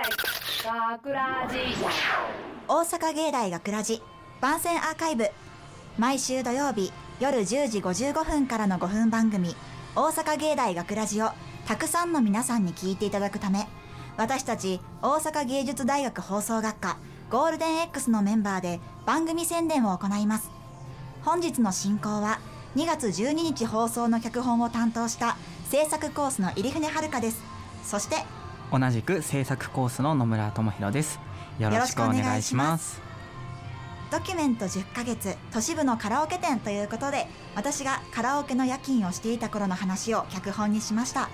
学ラジ大阪芸大学ラジ番宣アーカイブ。毎週土曜日夜10時55分からの5分番組「大阪芸大学ラジをたくさんの皆さんに聞いていただくため。私たち大阪芸術大学放送学科ゴールデン X のメンバーで番組宣伝を行います。本日の進行は2月12日放送の脚本を担当した制作コースの入船遥です。そして同じく制作コースの野村智弘です。よろしくお願いします。ドキュメント10ヶ月都市部のカラオケ店ということで私がカラオケの夜勤をしていた頃の話を脚本にしました。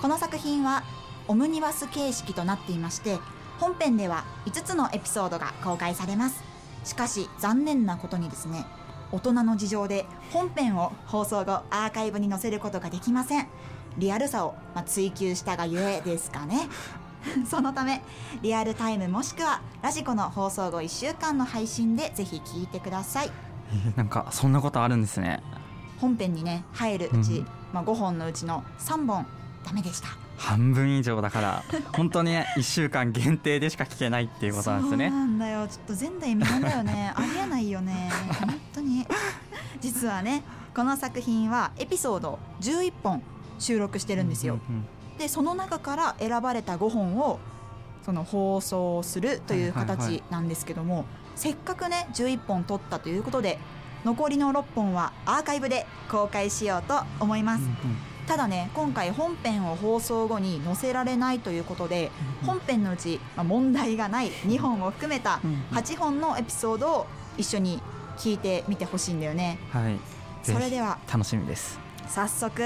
この作品はオムニバス形式となっていまして本編では5つのエピソードが公開されます。しかし残念なことにですね大人の事情で本編を放送後アーカイブに載せることができません。リアルさをまあ追求したがゆえですかね。そのためリアルタイムもしくはラジコの放送後1週間の配信でぜひ聞いてください。え ーなんかそんなことあるんですね。本編にね入るうち、うん。まあ、5本のうちの3本ダメでした。半分以上だから 本当にね1週間限定でしか聞けないっていうことなんですそうねなんだよ。ちょっと前代未聞だよね。ありえないよね。本当に。実はねこの作品はエピソード11本収録してるんですよ、でその中から選ばれた5本をその放送するという形なんですけども、せっかくね11本撮ったということで残りの6本はアーカイブで公開しようと思います、うんうん。ただね今回本編を放送後に載せられないということで本編のうち、まあ、問題がない2本を含めたうんうん。8本のエピソードを一緒に聞いてみてほしいんだよね。はい。それでは。楽しみです。早速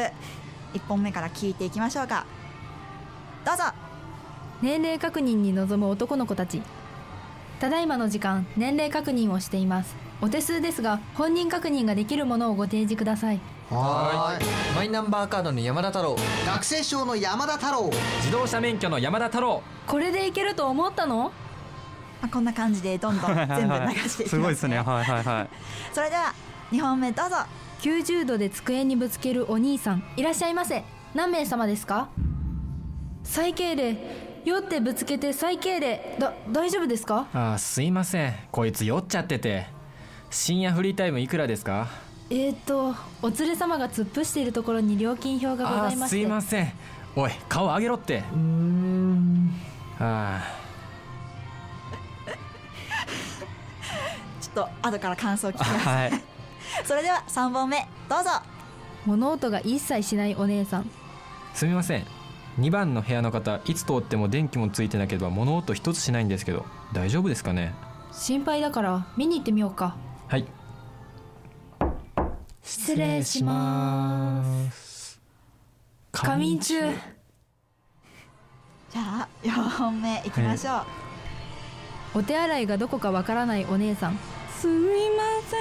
1本目から聞いていきましょうか。どうぞ。年齢確認に臨む男の子たち。ただいまの時間年齢確認をしています。お手数ですが本人確認ができるものをご提示ください。はーい。マイナンバーカードの山田太郎。学生証の山田太郎。自動車免許の山田太郎。これでいけると思ったの？まあ、こんな感じでどんどん全部流していきます、すごいですね。はいはいはい。それでは2本目どうぞ90度で机にぶつけるお兄さんいらっしゃいませ。何名様ですか？最敬礼。酔ってぶつけて最敬礼。だ大丈夫ですか？あーすいません。こいつ酔っちゃってて。深夜フリータイムいくらですか？えーとお連れ様が突っ伏しているところに料金表がございまして。いません。おい顔上げろって。うーん。あ ちょっと後から感想聞きます。はい それでは3本目どうぞ。物音が一切しないお姉さん。ーすみません。2番の部屋の方いつ通っても電気もついてなければ物音一つしないんですけど大丈夫ですかね？心配だから見に行ってみようか。はい。失礼します。仮眠中。じゃあ4本目いきましょう、お手洗いがどこかわからないお姉さん。すみませ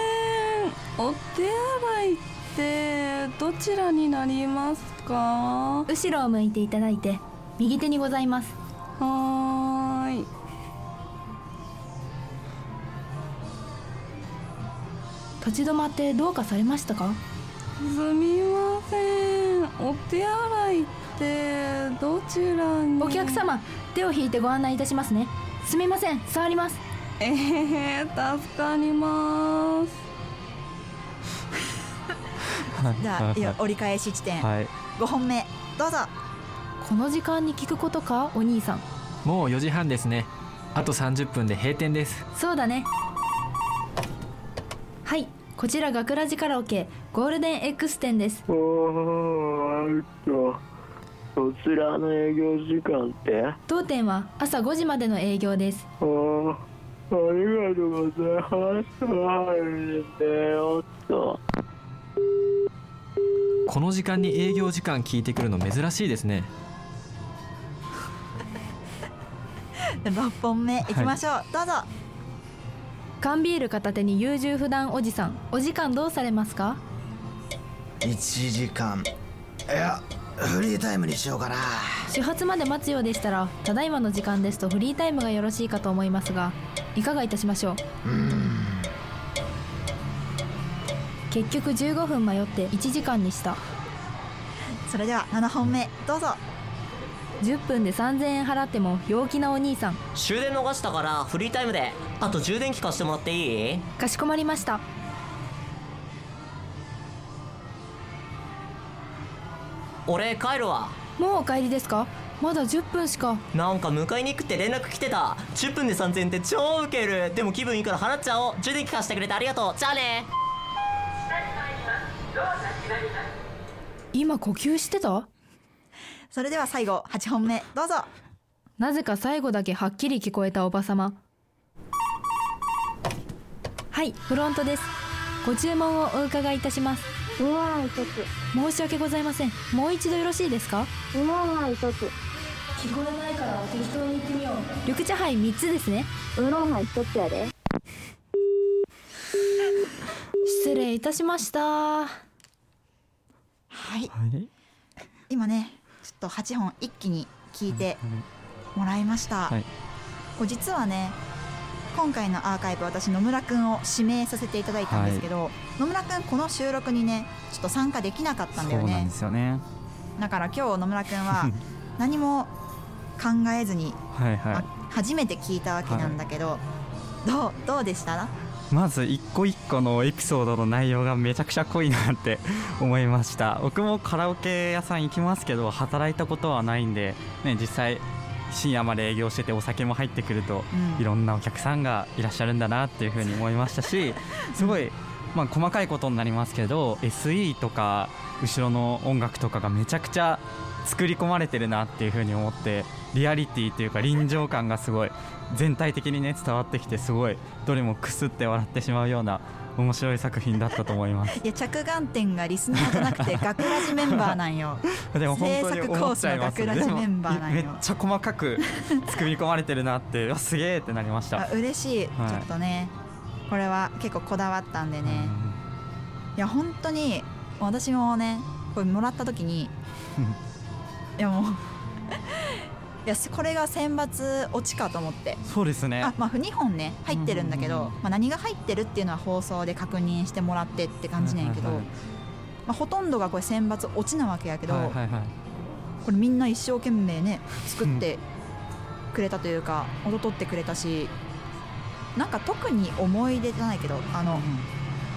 んお手洗いってどちらになりますか？後ろを向いていただいて右手にございます。はーい。立ち止まってどうかされましたか？すみません。お手洗いってどちらに？お客様手を引いてご案内いたしますね。すみません。触ります。えー、助かりますじゃあいや折り返し地点、はい。5本目どうぞ。この時間に聞くことかお兄さん。もう4時半ですね。あと30分で閉店です。そうだね。はい。こちら学ラジカラオケゴールデン X 店です。おーっとそちらの営業時間って？あ当店は朝5時までの営業です。ーありがとうございます。はいねおっとこの時間に営業時間聞いてくるの珍しいですね。6本目い。きましょう、どうぞ。缶ビール片手に優柔不断おじさん。お時間どうされますか？1時間。いやフリータイムにしようかな。始発まで待つようでしたらただいまの時間ですとフリータイムがよろしいかと思いますがいかがいたしましょう？結局15分迷って1時間にした。それでは7本目どうぞ。10分で3000円払っても陽気なお兄さん。終電逃したからフリータイムで。あと充電器貸してもらっていい？かしこまりました。俺帰るわ。もうお帰りですか？まだ10分しか。なんか迎えに行くって連絡来てた。10分で3000円って超ウケる。でも気分いいから払っちゃおう。充電器貸してくれてありがとう。じゃあね今呼吸してた？それでは最後8本目どうぞ。なぜか最後だけはっきり聞こえたおばさま。はいフロントです。ご注文をお伺いいたします。うわー一つ申し訳ございません。もう一度よろしいですか？うわー一つ聞こえないから適当に言ってみよう。緑茶杯3つですね。ウーロンハイ一つやで失礼いたしました。はい。はい。今ねちょっと8本一気に聞いてもらいました、はい。こう実はね今回のアーカイブ私野村くんを指名させていただいたんですけど、野村くんこの収録にねちょっと参加できなかったんだよね。そうなんですよね。だから今日野村くんは 何も考えずに、はいはあ初めて聞いたわけなんだけど、どうどうでした？いまず一個一個のエピソードの内容がめちゃくちゃ濃いなって思いました。僕もカラオケ屋さん行きますけど働いたことはないんで、ね、実際深夜まで営業しててお酒も入ってくると、うん。いろんなお客さんがいらっしゃるんだなっていうふうに思いましたし すごい、まあ、細かいことになりますけど SE とか後ろの音楽とかがめちゃくちゃ作り込まれてるなっていうふうに思ってリアリティというか臨場感がすごい全体的にね伝わってきてすごいどれもくすって笑ってしまうような面白い作品だったと思います。いや 着眼点がリスナーじゃなくて学ラジメンバーなんよ。でも本当に思っちゃいます制作コースの学ラジメンバーなんよ。めっちゃ細かく作り込まれてるなってすげえってなりました。あ嬉しい、はいちょっとねこれは結構こだわったんでね、いや本当に私もねこれもらった時に いやもういやこれが選抜落ちかと思って。そうですね。あまあ2本ね入ってるんだけど、まあ、何が入ってるっていうのは放送で確認してもらってって感じなんやけど、はいはいまあ、ほとんどがこれ選抜落ちなわけやけど、はいはいはい。これみんな一生懸命ね 作ってくれたというか音取ってくれたしなんか特に思い出じゃないけどあの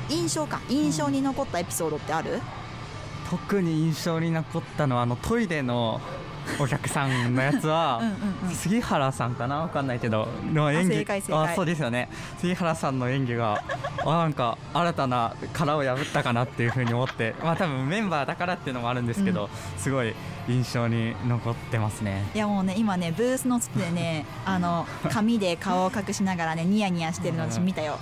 印象か印象に残ったエピソードってある、特に印象に残ったのはあのトイレのお客さんのやつは 杉原さんかな？わかんないけど。の演技。あそうですよね。杉原さんの演技があなんか新たな殻を破ったかなっていうふうに思って。まあ多分メンバーだからっていうのもあるんですけど、すごい印象に残ってますね。いやもうね今ねブースの外でね あの紙で顔を隠しながらねニヤニヤしてるの私見たよ。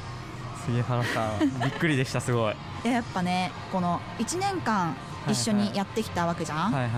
杉原さんびっくりでしたすごい。い ややっぱねこの1年間一緒にやってきたわけじゃん、はいはい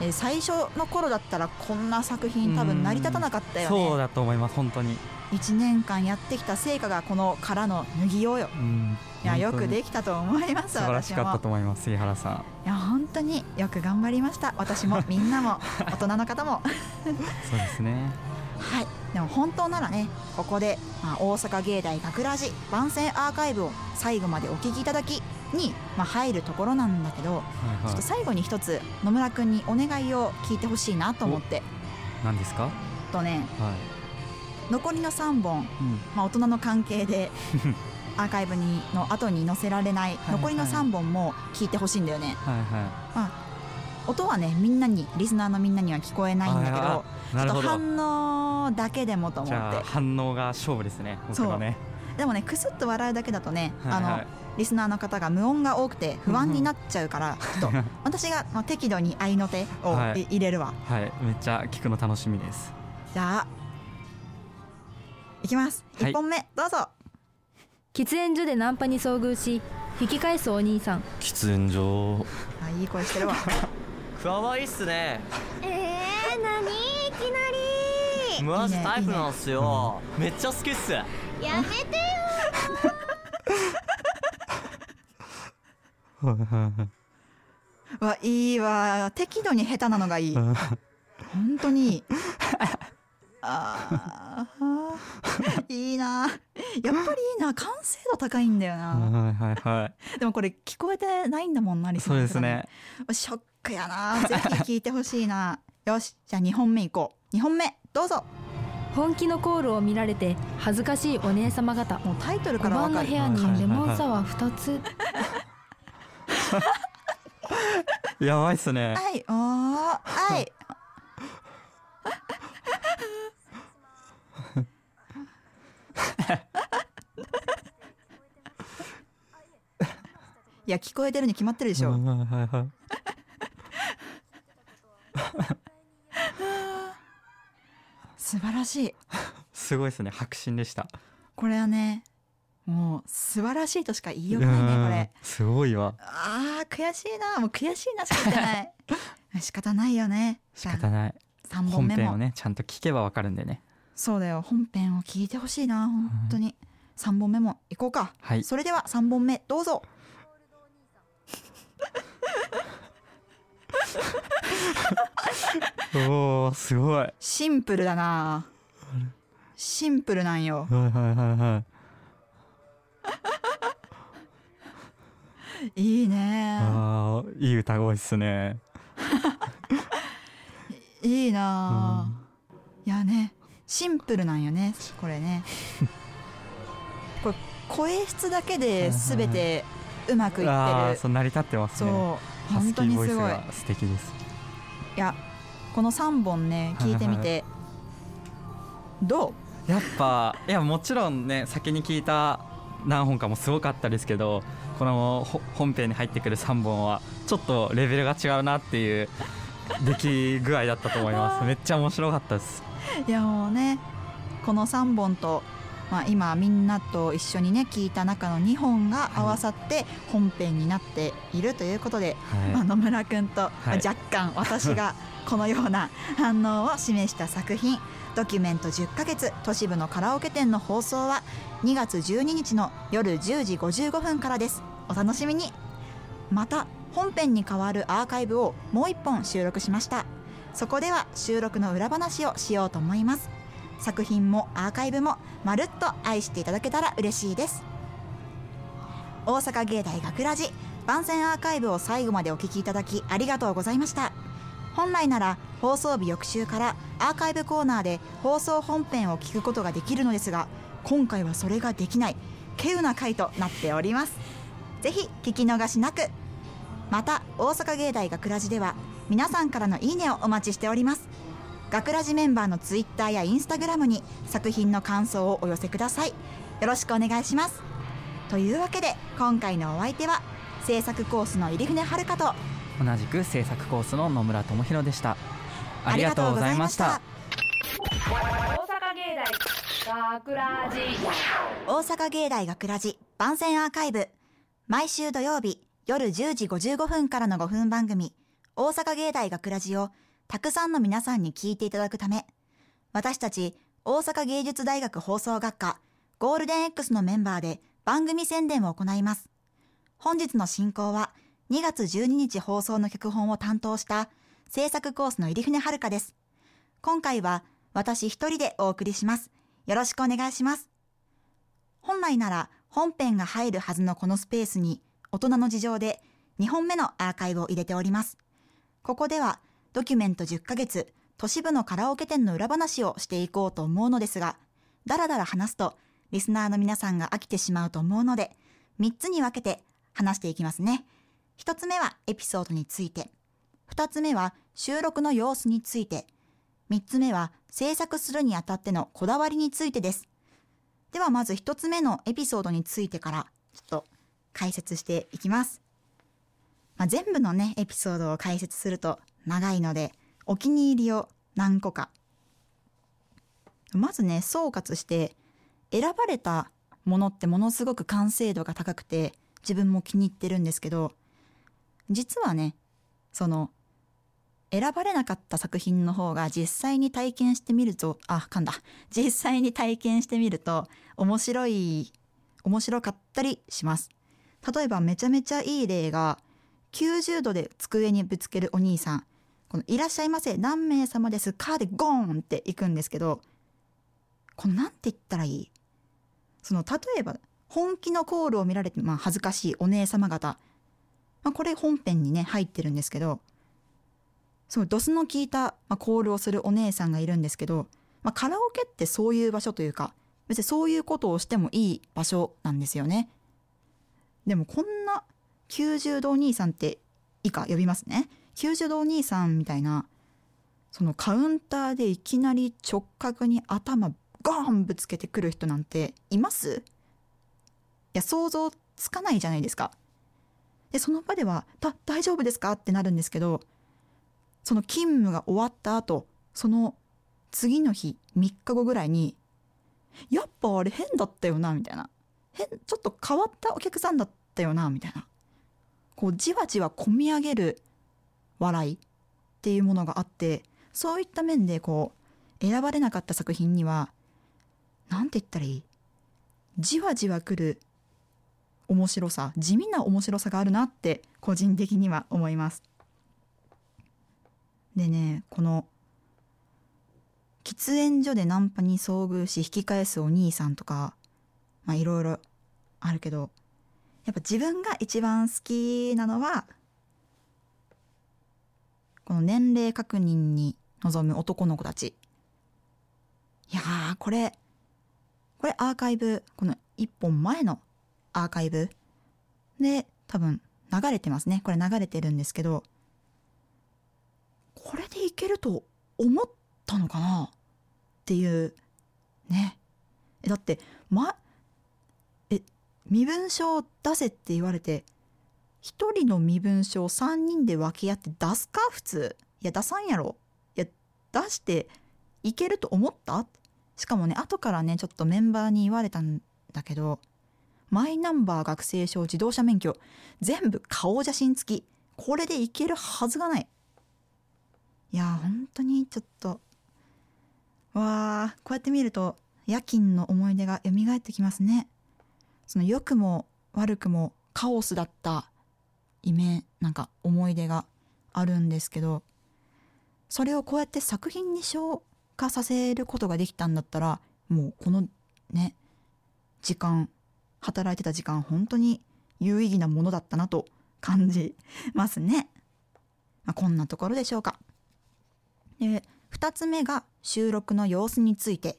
え最初の頃だったらこんな作品多分成り立たなかったよね。そうだと思います本当に。1年間やってきた成果がこの殻の脱ぎようよ。うん。いやよくでききたと思います素晴らしかったと思います杉原さん。いや本当によく頑張りました。私もみんなも 大人の方も。そうですね。はい。でも本当ならねここで、まあ、大阪芸大学ラジ番宣アーカイブを最後までお聞きいただきに、まあ、入るところなんだけど、はいはい。ちょっと最後に一つ野村くんにお願いを聞いてほしいなと思って。何ですか？はい。とね残りの3本、まあ、大人の関係で アーカイブにの後に載せられないはい残りの3本も聞いてほしいんだよね、はいはい。まあ、音はねみんなにリスナーのみんなには聞こえないんだけどちょっと反応だけでもと思じゃあって反応が勝負ですね僕のねでもねくすっと笑うだけだとね、はいはい。あのリスナーの方が無音が多くて不安になっちゃうから、ちょっと。私が、まあ、適度に合いの手を、はい。い入れるわ。はい。めっちゃ聞くの楽しみです。じゃあいきます、はい。1本目どうぞ。喫煙所でナンパに遭遇し引き返すお兄さん。喫煙所。あいい声してるわ。可愛いっすね。えー、なにいきなり。マジタイプなんすよ。めっちゃ好きっす。やめてようわいいわ。適度に下手なのがいい。本当に。いいあー。いいな。やっぱりいいな。完成度高いんだよな。はいはいはい。でもこれ聞こえてないんだもんなリスナーの方に。そうですね。ショックやな。ぜひ聞いてほしいな。い よしじゃあ2本目いこう。2本目どうぞ。本気のコールを見られて恥ずかしいお姉様方。もうタイトル5からわかる。番の部屋にレモンサワー2つ やばいっすね。はい。おー。はい。いや聞こえてるに決まってるでしょ、うんはいはい 素晴らしい。すごいですね。迫真でした。これはねもう素晴らしいとしか言いようがないねこれ。うんすごいわ。あー悔しいな。もう悔しいなしか言ってない。仕方ないよね。仕方ない。3本本目も。編をねちゃんと聞けばわかるんでね。そうだよ。本編を聞いてほしいな。本当に、3本目も行こうか、はい。それでは3本目どうぞ。おおすごい。はいシンプルだな。シンプルなんよ。はいはいはいいいね。あーいい歌声っすね。いいな、いやねシンプルなんよねこれね。これ声質だけで全てうまくいってる。ああそう成り立ってますそうねハ本スキーボイス当にすごい。が素敵です。いやこの3本ね聞いてみて。どう？やっぱいやもちろんね先に聞いた何本かもすごかったですけどこのほ本編に入ってくる3本はちょっとレベルが違うなっていう出来具合だったと思います。めっちゃ面白かったです。いやもうねこの3本と、まあ、今みんなと一緒にね聞いた中の2本が合わさって本編になっているということで、はい。まあ野村くんと、まあはい若干私がこのような反応を示した作品「ドキュメント10ヶ月都市部のカラオケ店」の放送は2月12日の夜10時55分からですお楽しみに。また本編に代わるアーカイブをもう1本収録しました。そこでは収録の裏話をしようと思います。作品もアーカイブもまるっと愛していただけたら嬉しいです。大阪芸大学ラジ番宣アーカイブを最後までお聞きいただきありがとうございました。本来なら放送日翌週からアーカイブコーナーで放送本編を聞くことができるのですが今回はそれができない稀有な回となっております。ぜひ聞き逃しなく。また大阪芸大学ラジでは皆さんからのいいねをお待ちしております。学ラジメンバーのツイッターやインスタグラムに作品の感想をお寄せください。よろしくお願いします。というわけで今回のお相手は制作コースの入船遥と同じく制作コースの野村智弘でした。ありがとうございました。大阪芸大学ラジ。大阪芸大学ラジ番宣アーカイブ毎週土曜日夜10時55分からの5分番組大阪芸大学ラジをたくさんの皆さんに聞いていただくため私たち大阪芸術大学放送学科ゴールデン X のメンバーで番組宣伝を行います。本日の進行は2月12日放送の脚本を担当した制作コースの入船遥です。今回は私一人でお送りします。よろしくお願いします。本来なら本編が入るはずのこのスペースに大人の事情で2本目のアーカイブを入れております。ここではドキュメント10ヶ月都市部のカラオケ店の裏話をしていこうと思うのですが、だらだら話すとリスナーの皆さんが飽きてしまうと思うので、3つに分けて話していきますね。1つ目はエピソードについて、2つ目は収録の様子について、3つ目は制作するにあたってのこだわりについてです。ではまず一つ目のエピソードについてからちょっと解説していきます。まあ、全部のねエピソードを解説すると長いのでお気に入りを何個か。まずね総括して選ばれたものってものすごく完成度が高くて自分も気に入ってるんですけど実はねその選ばれなかった作品の方が実際に体験してみるとあ噛んだ。実際に体験してみると面白い面白かったりします。例えばめちゃめちゃいい例が90度で机にぶつけるお兄さん。この「いらっしゃいませ。何名様ですか?」でゴーンっていくんですけどこのなんて言ったらいい？その例えば本気のコールを見られて、まあ、恥ずかしいお姉様方、まあ、これ本編にね入ってるんですけどすごいドスの効いた、まあ、コールをするお姉さんがいるんですけど、まあ、カラオケってそういう場所というか別にそういうことをしてもいい場所なんですよね。でもこんな90度お兄さんって以下呼びますね。90度お兄さんみたいなそのカウンターでいきなり直角に頭ガーンぶつけてくる人なんています？いや想像つかないじゃないですか。でその場では「だ大丈夫ですか?」ってなるんですけどその勤務が終わった後その次の日3日後ぐらいに「やっぱあれ変だったよな」みたいな。変ちょっと変わったお客さんだったよなみたいな。こうじわじわ込み上げる笑いっていうものがあってそういった面でこう選ばれなかった作品にはなんて言ったらいい？じわじわくる面白さ地味な面白さがあるなって個人的には思います。でねこの喫煙所でナンパに遭遇し引き返すお兄さんとかまあいろいろあるけどやっぱ自分が一番好きなのはこの年齢確認に臨む男の子たち。いやーこれこれアーカイブこの一本前のアーカイブで多分流れてますね。これ流れてるんですけどこれでいけると思ったのかな？っていうね。だってまえ身分証出せって言われて一人の身分証3人で分け合って出すか？普通。いや出さんやろ。いや出していけると思った？しかもね後からねちょっとメンバーに言われたんだけどマイナンバー学生証自動車免許全部顔写真付き。これでいけるはずがない。いや本当にちょっと。わあこうやって見ると夜勤の思い出が蘇ってきますね。その良くも悪くもカオスだったイメなんか思い出があるんですけどそれをこうやって作品に消化させることができたんだったらもうこのね時間働いてた時間本当に有意義なものだったなと感じますね、まあ、こんなところでしょうか。で2つ目が収録の様子について。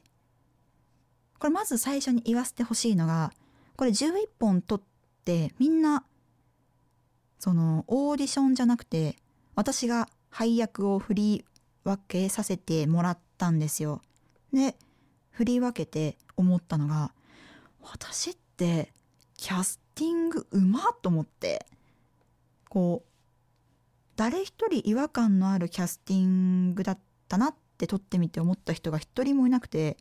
これまず最初に言わせてほしいのがこれ11本撮ってみんなそのオーディションじゃなくて私が配役を振り分けさせてもらったんですよ。で振り分けて思ったのが私ってキャスティングうまっと思ってこう誰一人違和感のあるキャスティングだったなって撮ってみて思った人が一人もいなくて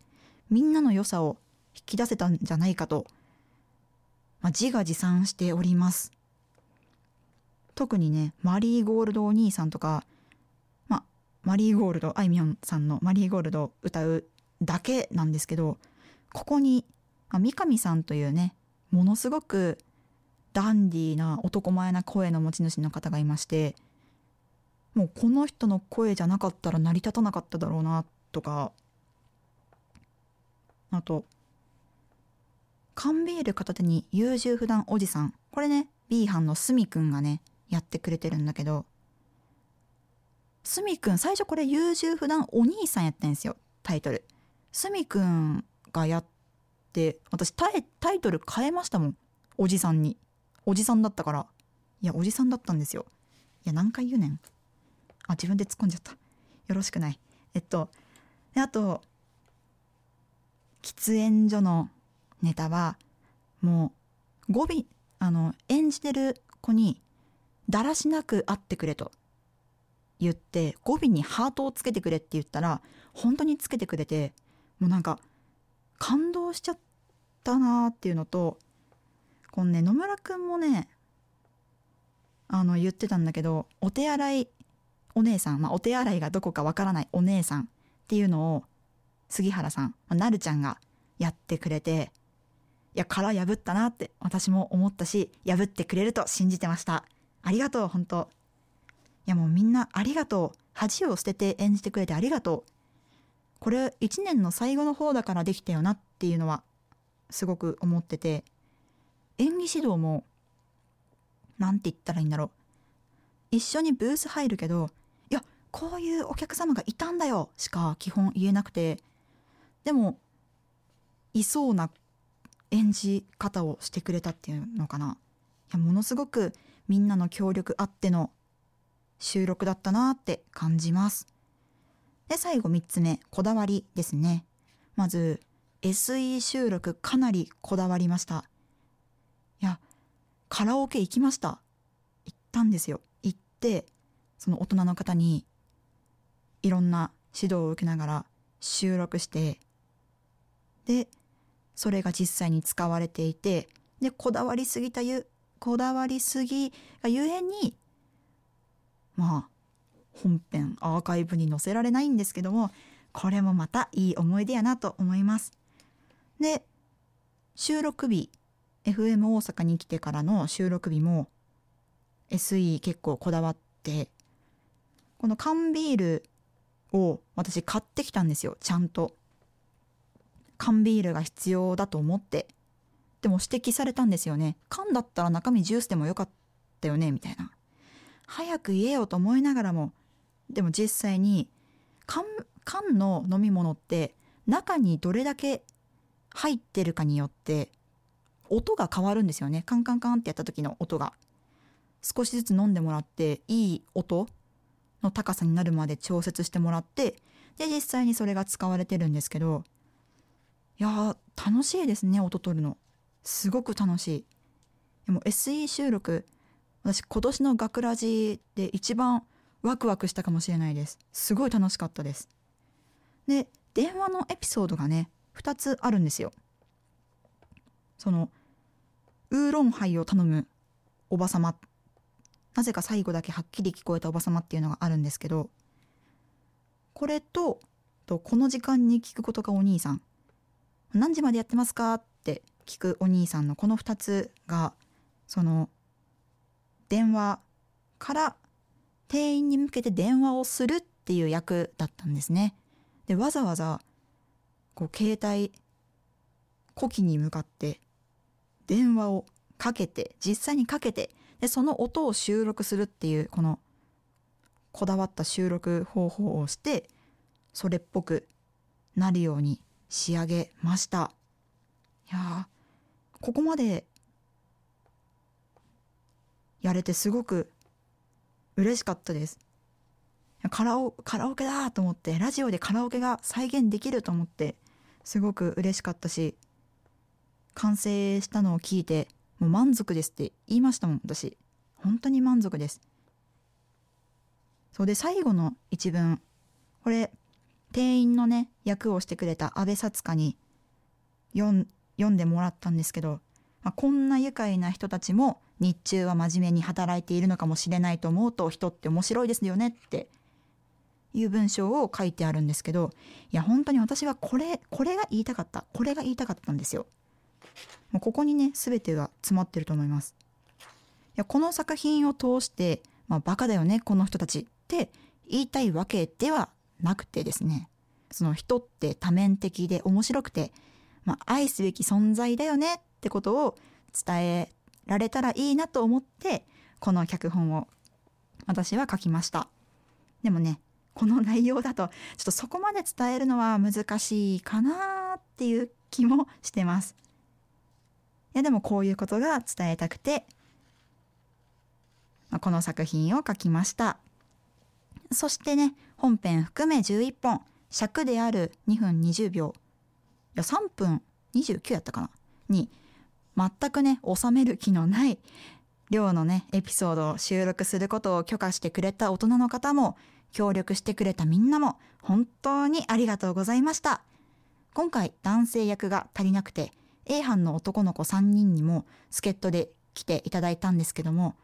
みんなの良さを引き出せたんじゃないかと、まあ、自画自賛しております。特にねマリーゴールドお兄さんとかまあマリーゴールドあいみょんさんのマリーゴールド歌うだけなんですけどここに、まあ、三上さんというねものすごくダンディーな男前な声の持ち主の方がいましてもうこの人の声じゃなかったら成り立たなかっただろうなとか。あと缶ビール片手に優柔不断おじさん。これね B 班のすみくんがねやってくれてるんだけど。すみくん最初これ優柔不断お兄さんやったんですよタイトル。すみくんがやって私タイタイトル変えましたもんおじさんに。おじさんだったから。いやおじさんだったんですよ。いや何回言うねん。あ自分で突っ込んじゃった。よろしくない。えっとであと喫煙所のネタはもう語尾あの演じてる子にだらしなく会ってくれと言って語尾にハートをつけてくれって言ったら本当につけてくれてもうなんか感動しちゃったなーっていうのとこのね野村くんもねあの言ってたんだけどお手洗いお姉さん、まあ、お手洗いがどこかわからないお姉さんっていうのを杉原さん、まあ、なるちゃんがやってくれていや殻破ったなって私も思ったし破ってくれると信じてました。ありがとう本当。いやもうみんなありがとう。恥を捨てて演じてくれてありがとう。これ1年の最後の方だからできたよなっていうのはすごく思ってて演技指導も何て言ったらいいんだろう。一緒にブース入るけどこういうお客様がいたんだよしか基本言えなくて。でもいそうな演じ方をしてくれたっていうのかな。いやものすごくみんなの協力あっての収録だったなって感じます。で最後3つ目こだわりですね。まず SE 収録かなりこだわりました。いやカラオケ行きました。行ったんですよ。行ってその大人の方にいろんな指導を受けながら収録してでそれが実際に使われていてでこだわりすぎたゆこだわりすぎがゆえにまあ本編アーカイブに載せられないんですけどもこれもまたいい思い出やなと思います。で収録日 FM 大阪に来てからの収録日も SE 結構こだわってこの缶ビールを私買ってきたんですよちゃんと。缶ビールが必要だと思って。でも指摘されたんですよね。缶だったら中身ジュースでもよかったよねみたいな。早く言えよと思いながらも。でも実際に缶缶の飲み物って中にどれだけ入ってるかによって音が変わるんですよね。カンカンカンってやった時の音が。少しずつ飲んでもらっていい音の高さになるまで調節してもらってで実際にそれが使われてるんですけどいやー楽しいですね音取るの。すごく楽しい。でも SE 収録私今年の学ラジで一番ワクワクしたかもしれないです。すごい楽しかったです。で電話のエピソードがね2つあるんですよ。そのウーロンハイを頼むおばさまなぜか最後だけはっきり聞こえたおばさまっていうのがあるんですけどこれととこの時間に聞くことがお兄さん何時までやってますかって聞くお兄さんのこの2つがその電話から店員に向けて電話をするっていう役だったんですね。でわざわざこう携帯呼気に向かって電話をかけて実際にかけてでその音を収録するっていうこのこだわった収録方法をしてそれっぽくなるように仕上げました。いやここまでやれてすごく嬉しかったです。カラオカラオケだと思ってラジオでカラオケが再現できると思ってすごく嬉しかったし完成したのを聞いてもう満足ですって言いましたもん私。本当に満足です。そうで最後の一文。これ店員のね役をしてくれた安倍さつかに読ん読んでもらったんですけど、まあ、こんな愉快な人たちも日中は真面目に働いているのかもしれないと思うと人って面白いですよねっていう文章を書いてあるんですけどいや本当に私はこれこれが言いたかった。これが言いたかったんですよ。もうここにね全てが詰まってると思います。いやこの作品を通して、まあ、バカだよねこの人たちって言いたいわけではなくてですねその人って多面的で面白くて、まあ、愛すべき存在だよねってことを伝えられたらいいなと思ってこの脚本を私は書きました。でもねこの内容だとちょっとそこまで伝えるのは難しいかなっていう気もしてます。いやでもこういうことが伝えたくて、まあ、この作品を書きました。そしてね本編含め11本尺である2分20秒いや3分29やったかな？に全くね収める気のない量のねエピソードを収録することを許可してくれた大人の方も協力してくれたみんなも本当にありがとうございました。今回男性役が足りなくて A 班の男の子3人にも助っ人で来ていただいたんですけども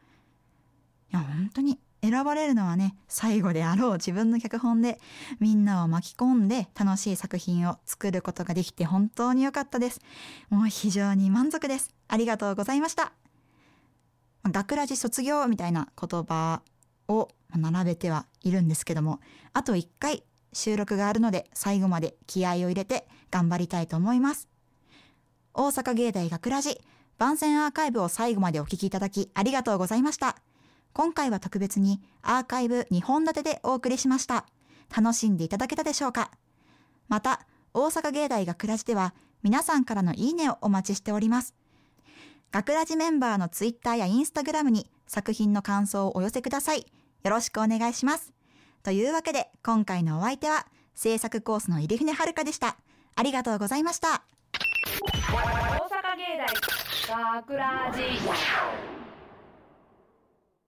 いや本当に選ばれるのはね最後であろう自分の脚本でみんなを巻き込んで楽しい作品を作ることができて本当に良かったです。もう非常に満足です。ありがとうございました。学ラジ卒業みたいな言葉を並べてはいるんですけどもあと1回収録があるので最後まで気合を入れて頑張りたいと思います。大阪芸大学ラジ番宣アーカイブを最後までお聞きいただきありがとうございました今回は特別にアーカイブ2本立てでお送りしました。楽しんでいただけたでしょうか？また、大阪芸大学ラジでは皆さんからのいいねをお待ちしております。学ラジメンバーのツイッターやインスタグラムに作品の感想をお寄せください。よろしくお願いします。というわけで、今回のお相手は、制作コースの入船遥でした。ありがとうございました。大阪芸大学ラジ